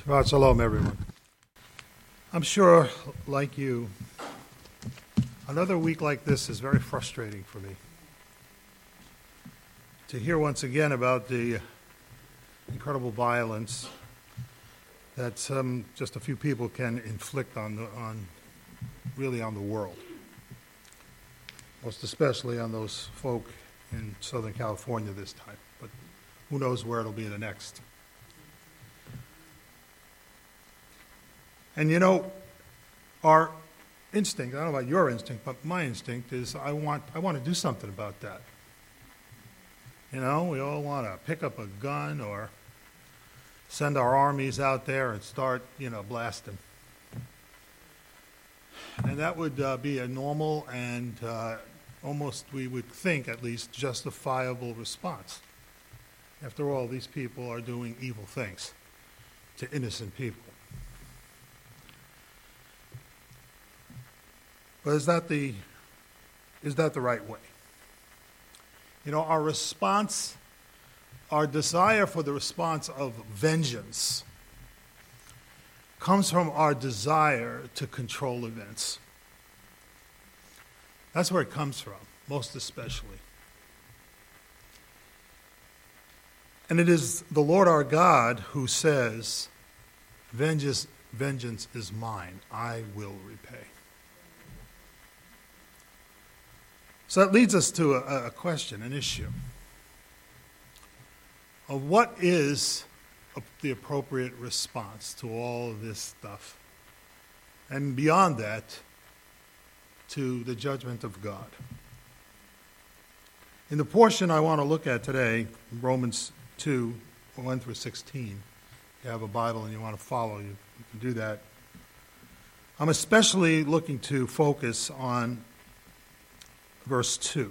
Shabbat Shalom, everyone. I'm sure, like you, another week like this is very frustrating for me. To hear once again about the incredible violence that some, just a few people can inflict on, the, on really on the world, most especially on those folk in Southern California this time. But who knows where it'll be the next. And you know, our instinct, I don't know about your instinct, but my instinct is I want, I want to do something about that. You know, we all want to pick up a gun or send our armies out there and start, you know, blasting. And that would uh, be a normal and uh, almost, we would think at least, justifiable response. After all, these people are doing evil things to innocent people. But is that the, is that the right way? You know, our response, our desire for the response of vengeance comes from our desire to control events. That's where it comes from, most especially. And it is the Lord our God who says, Vengeance, vengeance is mine, I will repay. So that leads us to a, a question, an issue of what is the appropriate response to all this stuff. And beyond that, to the judgment of God. In the portion I want to look at today, Romans 2, 1 through 16, if you have a Bible and you want to follow, you, you can do that. I'm especially looking to focus on verse 2.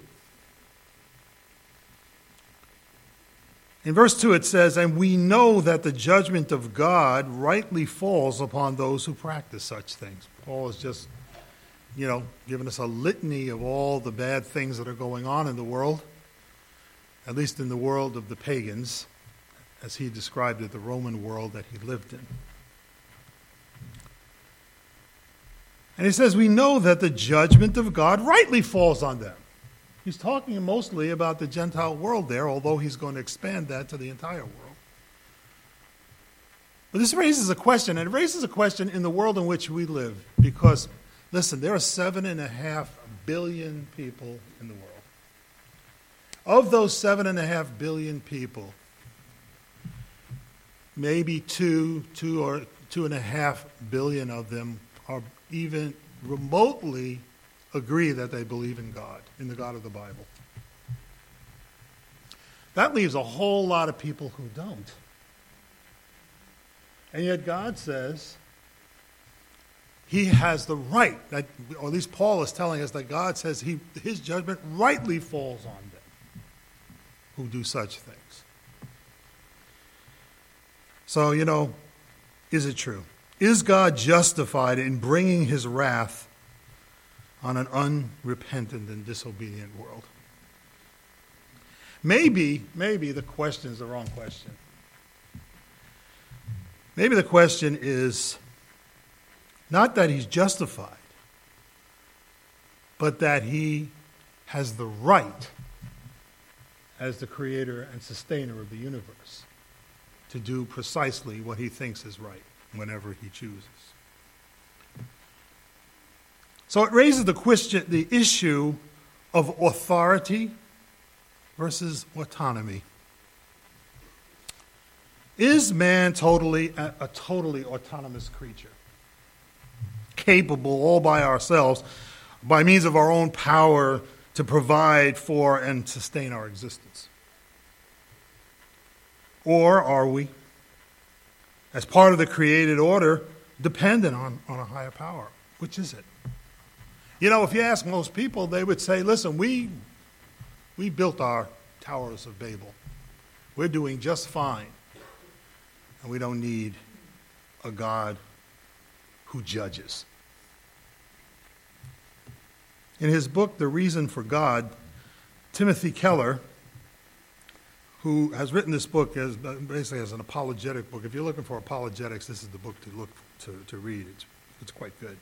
In verse 2, it says, And we know that the judgment of God rightly falls upon those who practice such things. Paul is just, you know, giving us a litany of all the bad things that are going on in the world, at least in the world of the pagans, as he described it, the Roman world that he lived in. And he says, We know that the judgment of God rightly falls on them. He's talking mostly about the Gentile world there, although he's going to expand that to the entire world. But this raises a question, and it raises a question in the world in which we live, because, listen, there are seven and a half billion people in the world. Of those seven and a half billion people, maybe two, two or two and a half billion of them are even remotely agree that they believe in God, in the God of the Bible. That leaves a whole lot of people who don't. And yet God says he has the right, that, or at least Paul is telling us that God says he, his judgment rightly falls on them who do such things. So, you know, is it true? Is God justified in bringing his wrath on an unrepentant and disobedient world? Maybe, maybe the question is the wrong question. Maybe the question is not that he's justified, but that he has the right, as the creator and sustainer of the universe, to do precisely what he thinks is right whenever he chooses. So it raises the question, the issue of authority versus autonomy. Is man totally a, a totally autonomous creature? Capable all by ourselves, by means of our own power, to provide for and sustain our existence? Or are we as part of the created order, dependent on, on a higher power. Which is it? You know, if you ask most people, they would say, listen, we, we built our towers of Babel. We're doing just fine. And we don't need a God who judges. In his book, The Reason for God, Timothy Keller, who has written this book as basically as an apologetic book. If you're looking for apologetics, this is the book to look to, to read. It's, it's quite good.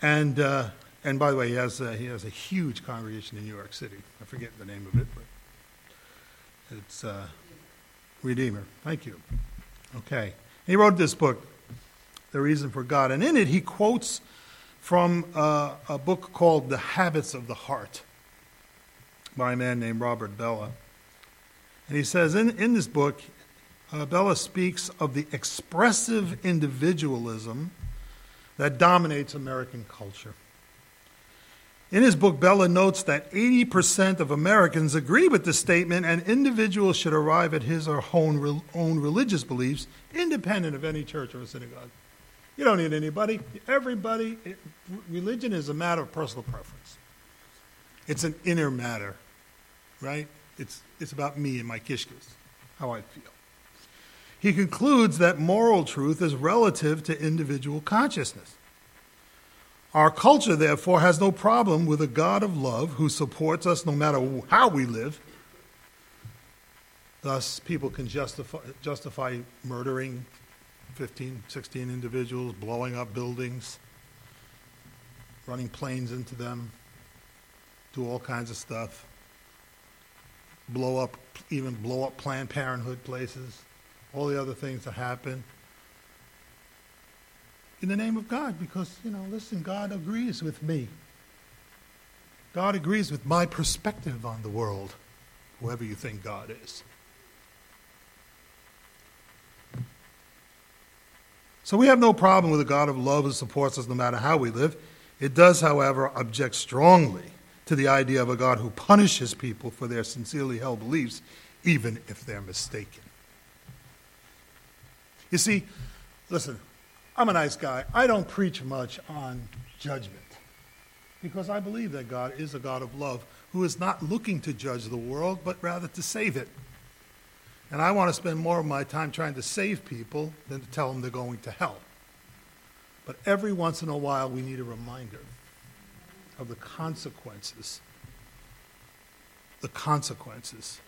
And, uh, and by the way, he has, a, he has a huge congregation in New York City. I forget the name of it, but it's uh, Redeemer. Thank you. Okay. He wrote this book, The Reason for God. And in it, he quotes from uh, a book called The Habits of the Heart by a man named Robert Bellah. And he says in, in this book, uh, Bellah speaks of the expressive individualism that dominates American culture. In his book, Bellah notes that 80% of Americans agree with the statement and individuals should arrive at his or her own, own religious beliefs independent of any church or synagogue. You don't need anybody. Everybody, religion is a matter of personal preference. It's an inner matter right? It's, it's about me and my kishkas, how I feel. He concludes that moral truth is relative to individual consciousness. Our culture, therefore, has no problem with a God of love who supports us no matter how we live. Thus, people can justify, justify murdering 15, 16 individuals, blowing up buildings, running planes into them, do all kinds of stuff blow up, even blow up Planned Parenthood places, all the other things that happen. In the name of God, because, you know, listen, God agrees with me. God agrees with my perspective on the world, whoever you think God is. So we have no problem with a God of love who supports us no matter how we live. It does, however, object strongly to the idea of a God who punishes people for their sincerely held beliefs, even if they're mistaken. You see, listen, I'm a nice guy. I don't preach much on judgment because I believe that God is a God of love who is not looking to judge the world, but rather to save it. And I want to spend more of my time trying to save people than to tell them they're going to hell. But every once in a while, we need a reminder of the consequences, the consequences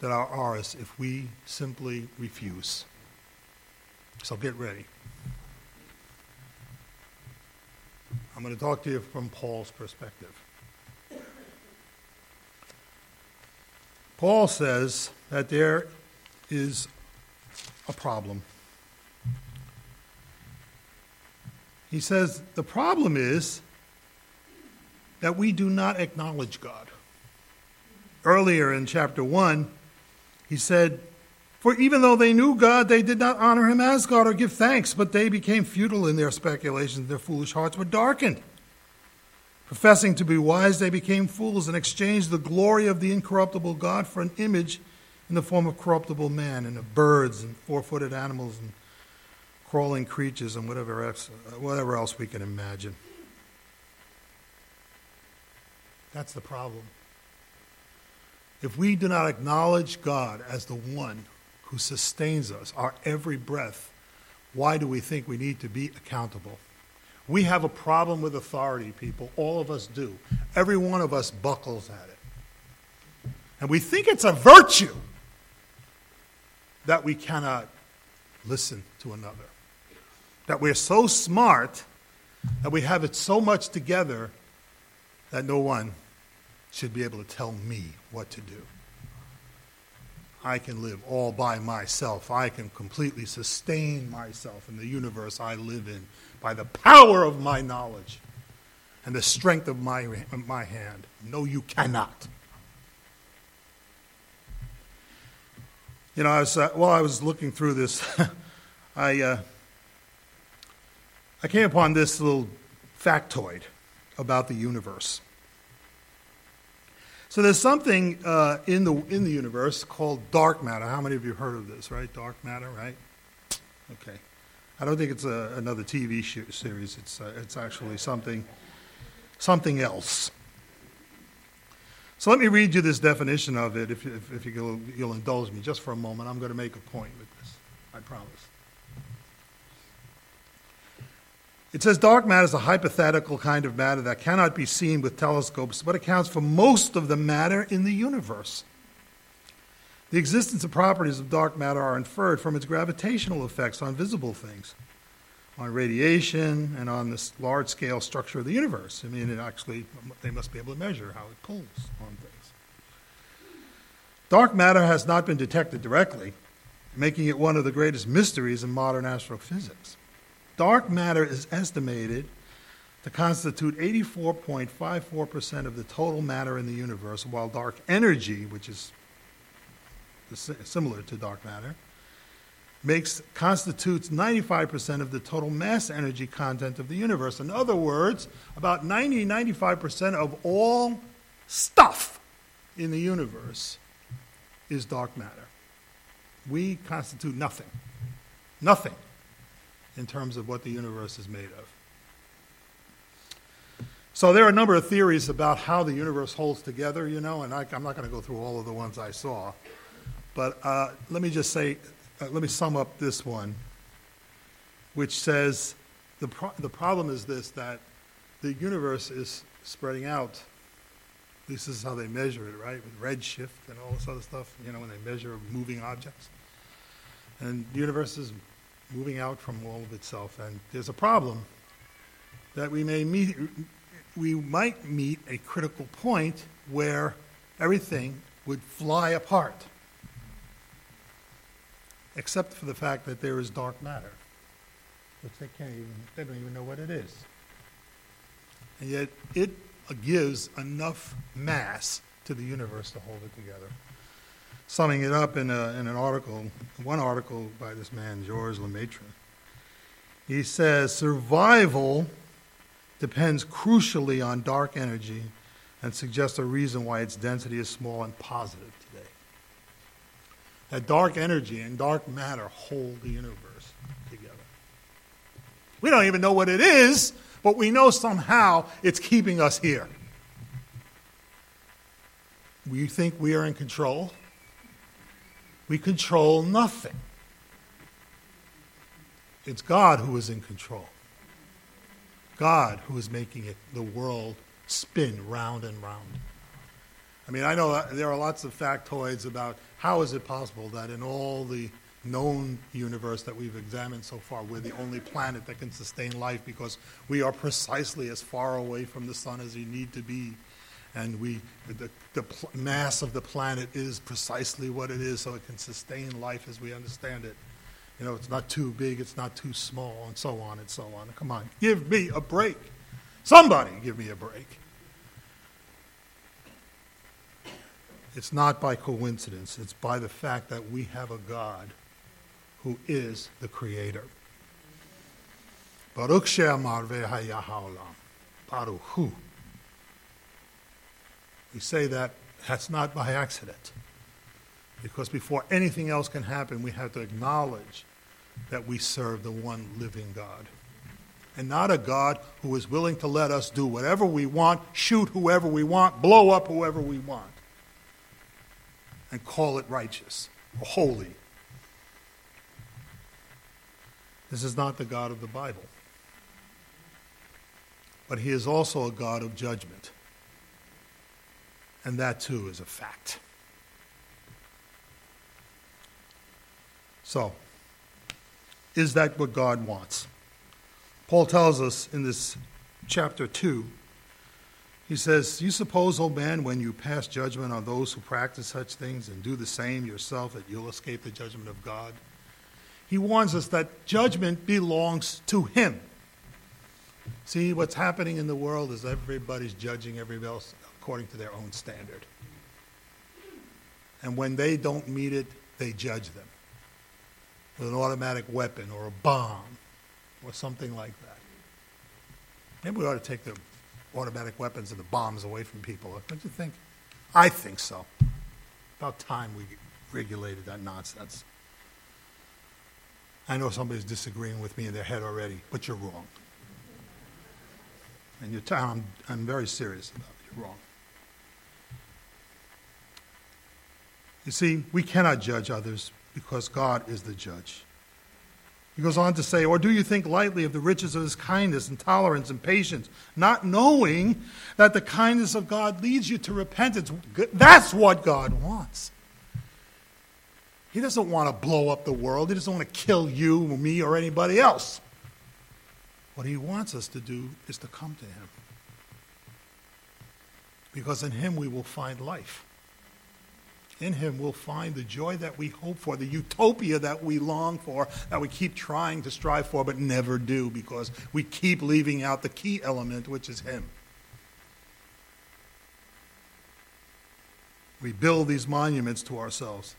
that are ours if we simply refuse. So get ready. I'm going to talk to you from Paul's perspective. Paul says that there is a problem. He says the problem is that we do not acknowledge God. Earlier in chapter 1, he said, For even though they knew God, they did not honor him as God or give thanks, but they became futile in their speculations. Their foolish hearts were darkened. Professing to be wise, they became fools and exchanged the glory of the incorruptible God for an image in the form of corruptible man and of birds and four footed animals and crawling creatures and whatever else, whatever else we can imagine. That's the problem. If we do not acknowledge God as the one who sustains us, our every breath, why do we think we need to be accountable? We have a problem with authority, people. All of us do. Every one of us buckles at it. And we think it's a virtue that we cannot listen to another. That we're so smart that we have it so much together that no one should be able to tell me what to do. I can live all by myself. I can completely sustain myself in the universe I live in by the power of my knowledge and the strength of my, my hand. No, you cannot. You know, I was, uh, while I was looking through this, I, uh, I came upon this little factoid about the universe. So there's something uh, in the in the universe called dark matter. How many of you heard of this? Right, dark matter, right? Okay, I don't think it's a, another TV series. It's uh, it's actually something something else. So let me read you this definition of it. If, if, if you'll, you'll indulge me just for a moment, I'm going to make a point with this. I promise. It says dark matter is a hypothetical kind of matter that cannot be seen with telescopes, but accounts for most of the matter in the universe. The existence of properties of dark matter are inferred from its gravitational effects on visible things, on radiation, and on this large scale structure of the universe. I mean, it actually, they must be able to measure how it pulls on things. Dark matter has not been detected directly, making it one of the greatest mysteries in modern astrophysics. Dark matter is estimated to constitute 84.54% of the total matter in the universe, while dark energy, which is similar to dark matter, makes constitutes 95% of the total mass energy content of the universe. In other words, about 90 95% of all stuff in the universe is dark matter. We constitute nothing. Nothing in terms of what the universe is made of. So there are a number of theories about how the universe holds together, you know, and I, am not going to go through all of the ones I saw. But uh, let me just say, uh, let me sum up this one, which says the, pro- the problem is this that the universe is spreading out. At least This is how they measure it, right? With redshift and all this other stuff, you know, when they measure moving objects. And the universe is moving out from all of itself. And there's a problem that we may meet, we might meet a critical point where everything would fly apart except for the fact that there is dark matter, which they can't even, they don't even know what it is. And yet it gives enough mass to the universe to hold it together. Summing it up in, a, in an article, one article by this man, Georges Lemaitre, he says survival depends crucially on dark energy and suggests a reason why its density is small and positive today. that dark energy and dark matter hold the universe together. We don't even know what it is, but we know somehow it's keeping us here. We think we are in control. We control nothing. It's God who is in control. God who is making it, the world spin round and round. I mean, I know uh, there are lots of factoids about how is it possible that in all the known universe that we've examined so far, we're the only planet that can sustain life because we are precisely as far away from the sun as we need to be. And we, the, the pl- mass of the planet is precisely what it is, so it can sustain life as we understand it. You know, it's not too big, it's not too small, and so on and so on. Come on, give me a break. Somebody give me a break. It's not by coincidence, it's by the fact that we have a God who is the Creator. Baruch She'amar ve'hayahaolam. Baruch Hu. We say that that's not by accident. Because before anything else can happen, we have to acknowledge that we serve the one living God. And not a God who is willing to let us do whatever we want, shoot whoever we want, blow up whoever we want and call it righteous or holy. This is not the God of the Bible. But he is also a God of judgment. And that too is a fact. So, is that what God wants? Paul tells us in this chapter 2 he says, You suppose, O man, when you pass judgment on those who practice such things and do the same yourself, that you'll escape the judgment of God? He warns us that judgment belongs to him. See, what's happening in the world is everybody's judging everybody else according to their own standard. And when they don't meet it, they judge them with an automatic weapon or a bomb or something like that. Maybe we ought to take the automatic weapons and the bombs away from people. Don't you think? I think so. About time we regulated that nonsense. I know somebody's disagreeing with me in their head already, but you're wrong. And you're t- I'm, I'm very serious about it. You're wrong. You see, we cannot judge others because God is the judge. He goes on to say, Or do you think lightly of the riches of his kindness and tolerance and patience, not knowing that the kindness of God leads you to repentance? That's what God wants. He doesn't want to blow up the world. He doesn't want to kill you, or me, or anybody else. What he wants us to do is to come to him. Because in him we will find life. In him we'll find the joy that we hope for, the utopia that we long for, that we keep trying to strive for but never do because we keep leaving out the key element, which is him. We build these monuments to ourselves,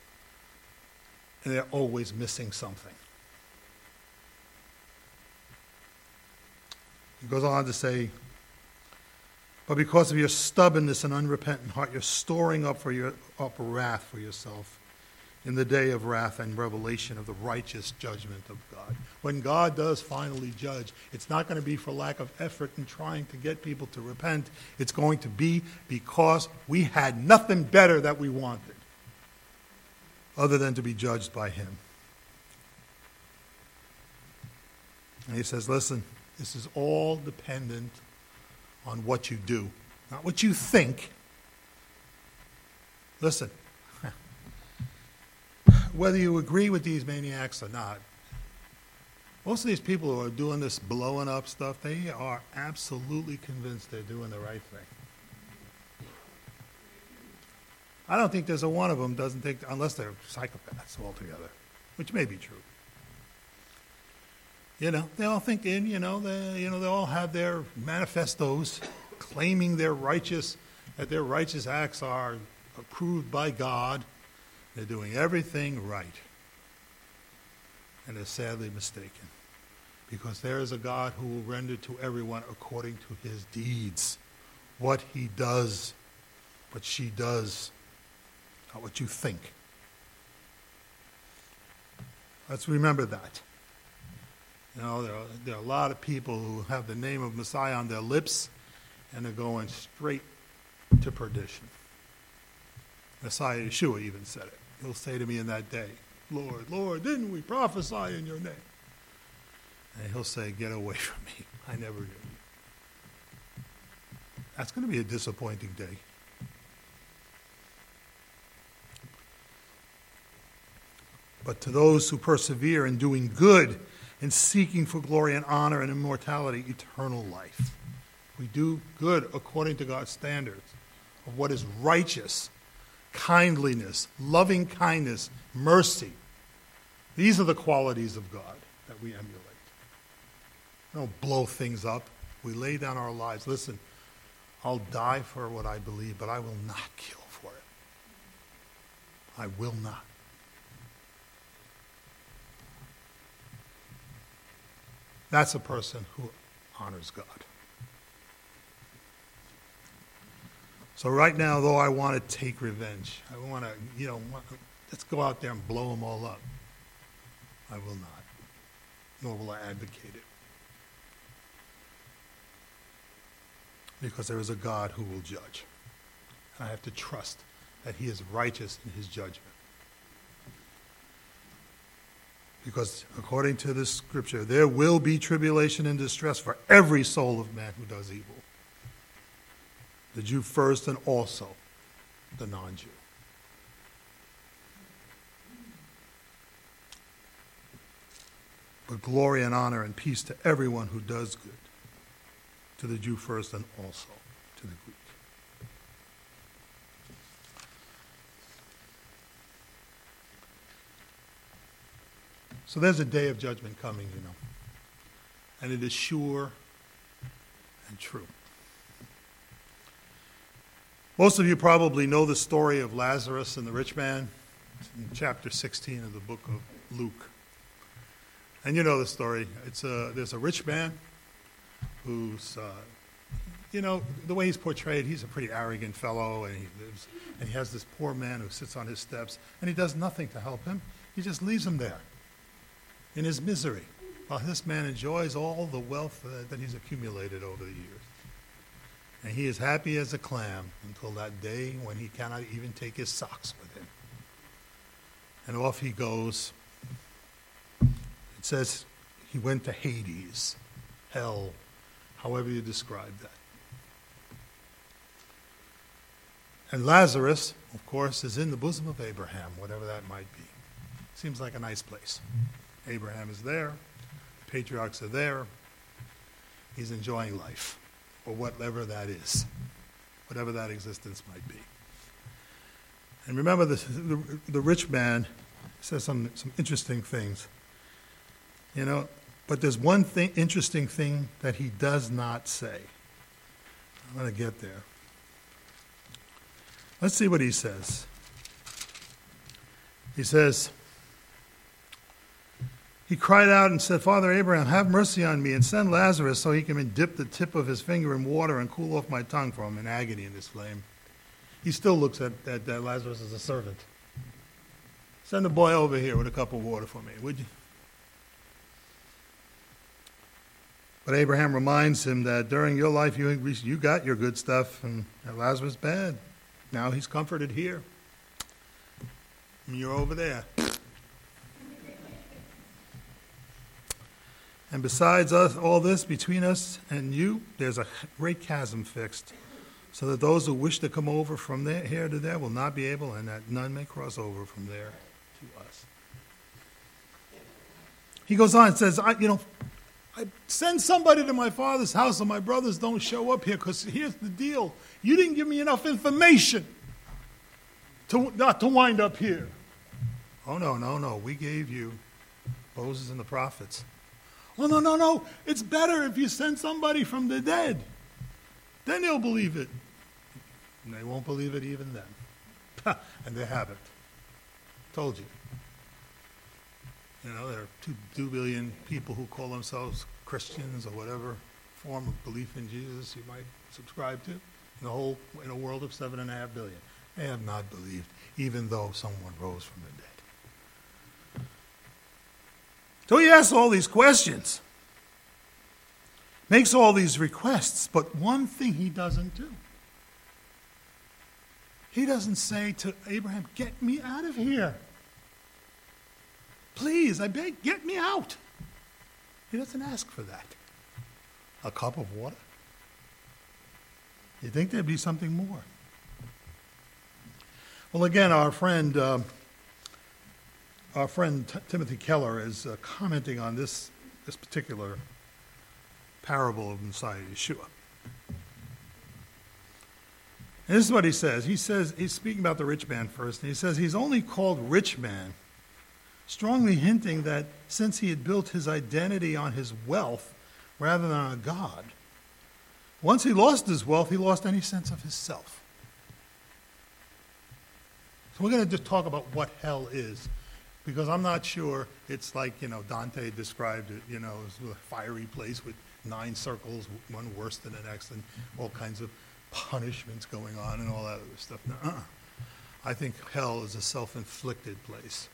and they're always missing something. He goes on to say, but because of your stubbornness and unrepentant heart, you're storing up for your up wrath for yourself in the day of wrath and revelation of the righteous judgment of God. When God does finally judge, it's not going to be for lack of effort in trying to get people to repent. It's going to be because we had nothing better that we wanted other than to be judged by Him. And He says, listen, this is all dependent on what you do, not what you think. Listen, whether you agree with these maniacs or not, most of these people who are doing this blowing up stuff, they are absolutely convinced they're doing the right thing. I don't think there's a one of them doesn't think, unless they're psychopaths altogether, which may be true. You know, they all think in, you know, they, you know, they all have their manifestos claiming their righteous, that their righteous acts are approved by God. They're doing everything right. And they're sadly mistaken. Because there is a God who will render to everyone according to his deeds. What he does, what she does, not what you think. Let's remember that. You know, there are, there are a lot of people who have the name of Messiah on their lips, and they're going straight to perdition. Messiah Yeshua even said it. He'll say to me in that day, Lord, Lord, didn't we prophesy in your name? And he'll say, Get away from me. I never knew you. That's going to be a disappointing day. But to those who persevere in doing good, and seeking for glory and honor and immortality, eternal life. We do good according to God's standards of what is righteous, kindliness, loving kindness, mercy. These are the qualities of God that we emulate. We don't blow things up. We lay down our lives. Listen, I'll die for what I believe, but I will not kill for it. I will not. That's a person who honors God. So right now, though I want to take revenge, I want to, you know, let's go out there and blow them all up. I will not, nor will I advocate it. Because there is a God who will judge. And I have to trust that he is righteous in his judgment. Because according to this scripture, there will be tribulation and distress for every soul of man who does evil. The Jew first and also the non Jew. But glory and honor and peace to everyone who does good, to the Jew first and also to the Greek. So there's a day of judgment coming, you know. And it is sure and true. Most of you probably know the story of Lazarus and the rich man in chapter 16 of the book of Luke. And you know the story. It's a, there's a rich man who's, uh, you know, the way he's portrayed, he's a pretty arrogant fellow, and he lives, and he has this poor man who sits on his steps, and he does nothing to help him. He just leaves him there in his misery, while this man enjoys all the wealth uh, that he's accumulated over the years. And he is happy as a clam until that day when he cannot even take his socks with him. And off he goes. It says he went to Hades, hell, however you describe that. And Lazarus, of course, is in the bosom of Abraham, whatever that might be. Seems like a nice place. Abraham is there, the patriarchs are there. He's enjoying life, or whatever that is, whatever that existence might be. And remember, the, the, the rich man says some, some interesting things. You know, but there's one thing, interesting thing that he does not say. I'm going to get there. Let's see what he says. He says, he cried out and said, Father Abraham, have mercy on me and send Lazarus so he can dip the tip of his finger in water and cool off my tongue, for I'm in agony in this flame. He still looks at, at, at Lazarus as a servant. Send the boy over here with a cup of water for me, would you? But Abraham reminds him that during your life you, you got your good stuff, and Lazarus bad. Now he's comforted here. And you're over there. And besides us, all this, between us and you, there's a great chasm fixed, so that those who wish to come over from there, here to there will not be able, and that none may cross over from there to us. He goes on and says, I, you know, I send somebody to my father's house and my brothers don't show up here because here's the deal. You didn't give me enough information to not to wind up here. Oh no, no, no. We gave you Moses and the prophets. Oh no, no, no. It's better if you send somebody from the dead. Then they'll believe it. And they won't believe it even then. and they haven't. Told you. You know, there are two, two billion people who call themselves Christians or whatever form of belief in Jesus you might subscribe to in the whole in a world of seven and a half billion. They have not believed, even though someone rose from the dead. So he asks all these questions, makes all these requests, but one thing he doesn't do. He doesn't say to Abraham, Get me out of here. Please, I beg, get me out. He doesn't ask for that. A cup of water? You think there'd be something more? Well, again, our friend, uh, our friend T- Timothy Keller is uh, commenting on this, this particular parable of Messiah Yeshua. And this is what he says. He says, he's speaking about the rich man first, and he says he's only called rich man strongly hinting that since he had built his identity on his wealth rather than on God, once he lost his wealth, he lost any sense of his self. So we're going to just talk about what hell is, because I'm not sure it's like, you know, Dante described it, you know, as a fiery place with nine circles, one worse than the next, and all kinds of punishments going on and all that other stuff. No, uh-uh. I think hell is a self inflicted place.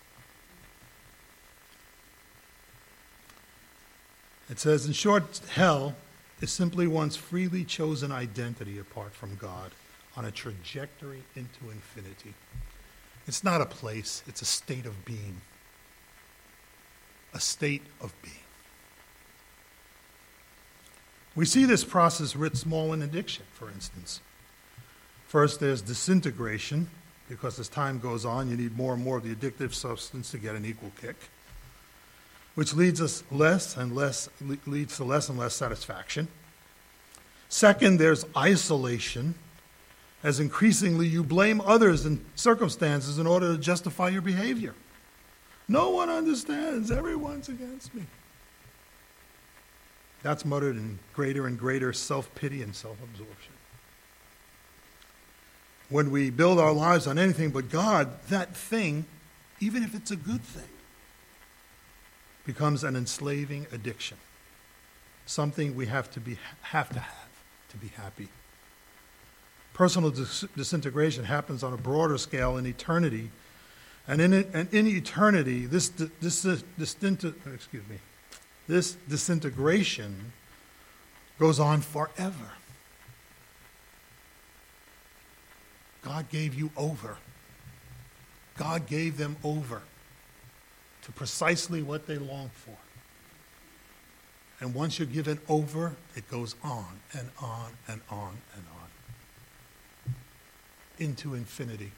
It says, in short, hell is simply one's freely chosen identity apart from God on a trajectory into infinity. It's not a place, it's a state of being. A state of being. We see this process writ small in addiction, for instance. First, there's disintegration, because as time goes on, you need more and more of the addictive substance to get an equal kick which leads us less and less leads to less and less satisfaction. Second, there's isolation, as increasingly you blame others and circumstances in order to justify your behavior. No one understands, everyone's against me. That's muttered in greater and greater self pity and self absorption. When we build our lives on anything but God, that thing, even if it's a good thing, becomes an enslaving addiction, something we have to, be, have, to have to be happy. Personal dis- disintegration happens on a broader scale in eternity. And in, and in eternity, this, this, this, excuse me, this disintegration goes on forever. God gave you over. God gave them over to precisely what they long for. And once you're given over, it goes on and on and on and on into infinity.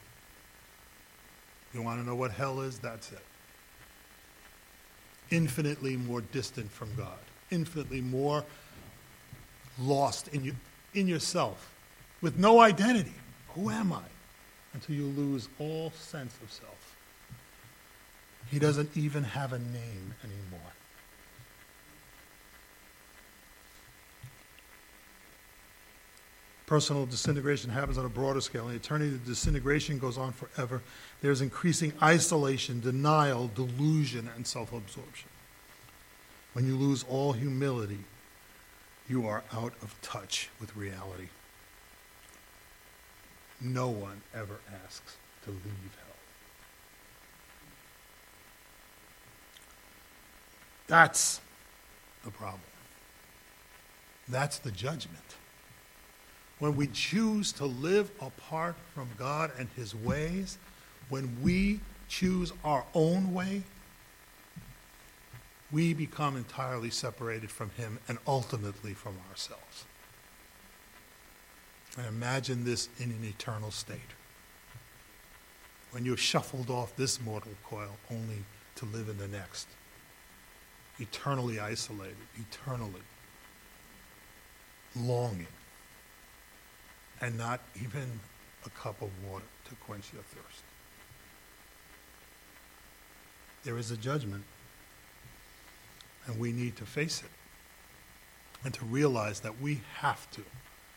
You want to know what hell is? That's it. infinitely more distant from God, infinitely more lost in, you, in yourself, with no identity. Who am I? Until you lose all sense of self. He doesn't even have a name anymore. Personal disintegration happens on a broader scale. In eternity, the disintegration goes on forever. There's increasing isolation, denial, delusion, and self absorption. When you lose all humility, you are out of touch with reality. No one ever asks to leave hell. That's the problem. That's the judgment when we choose to live apart from God and His ways, when we choose our own way, we become entirely separated from Him and ultimately from ourselves. And imagine this in an eternal state. When you've shuffled off this mortal coil only to live in the next. Eternally isolated, eternally longing and not even a cup of water to quench your thirst. There is a judgment, and we need to face it and to realize that we have to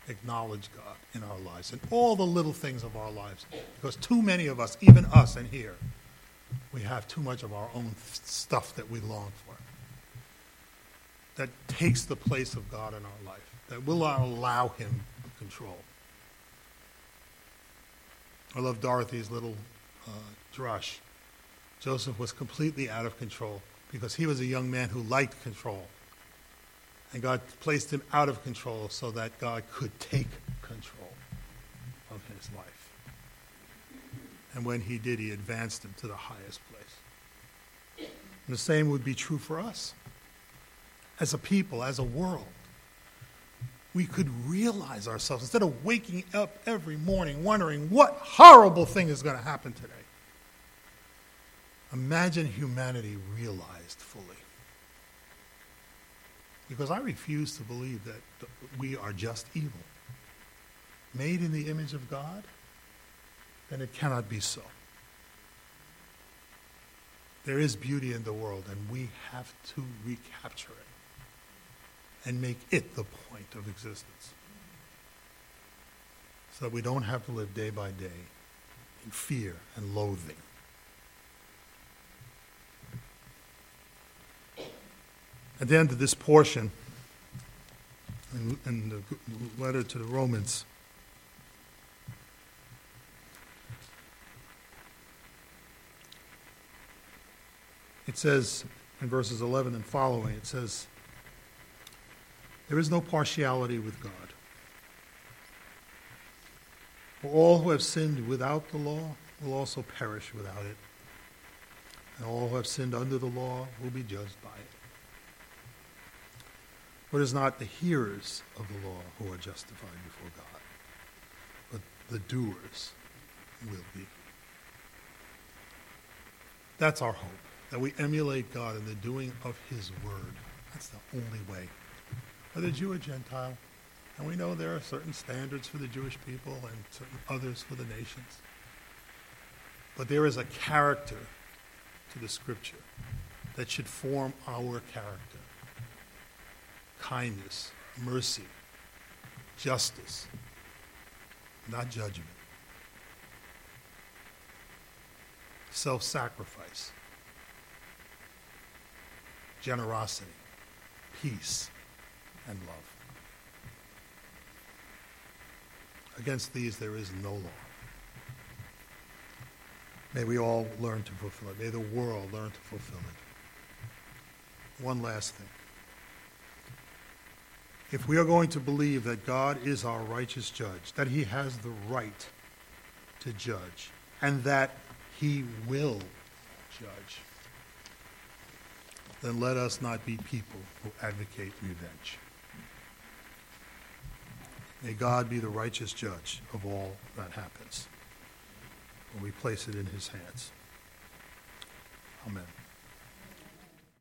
acknowledge God in our lives and all the little things of our lives. Because too many of us, even us in here, we have too much of our own stuff that we long for that takes the place of God in our life, that will not allow Him control. I love Dorothy's little uh, drush. Joseph was completely out of control because he was a young man who liked control. And God placed him out of control so that God could take control of his life. And when he did, he advanced him to the highest place. And the same would be true for us as a people, as a world we could realize ourselves instead of waking up every morning wondering what horrible thing is going to happen today. Imagine humanity realized fully. Because I refuse to believe that we are just evil. Made in the image of God, then it cannot be so. There is beauty in the world, and we have to recapture it and make it the point of existence. So that we don't have to live day by day in fear and loathing. At the end of this portion, in, in the letter to the Romans, it says in verses 11 and following, it says, there is no partiality with God. For all who have sinned without the law will also perish without it. And all who have sinned under the law will be judged by it. For it is not the hearers of the law who are justified before God, but the doers will be. That's our hope, that we emulate God in the doing of His word. That's the only way whether Jew or Gentile. And we know there are certain standards for the Jewish people and certain others for the nations. But there is a character to the scripture that should form our character. Kindness, mercy, justice, not judgment, self sacrifice, generosity, peace and love. Against these there is no law. May we all learn to fulfill it. May the world learn to fulfill it. One last thing. If we are going to believe that God is our righteous judge, that he has the right to judge, and that he will judge, then let us not be people who advocate revenge. May God be the righteous judge of all that happens when we place it in his hands. Amen.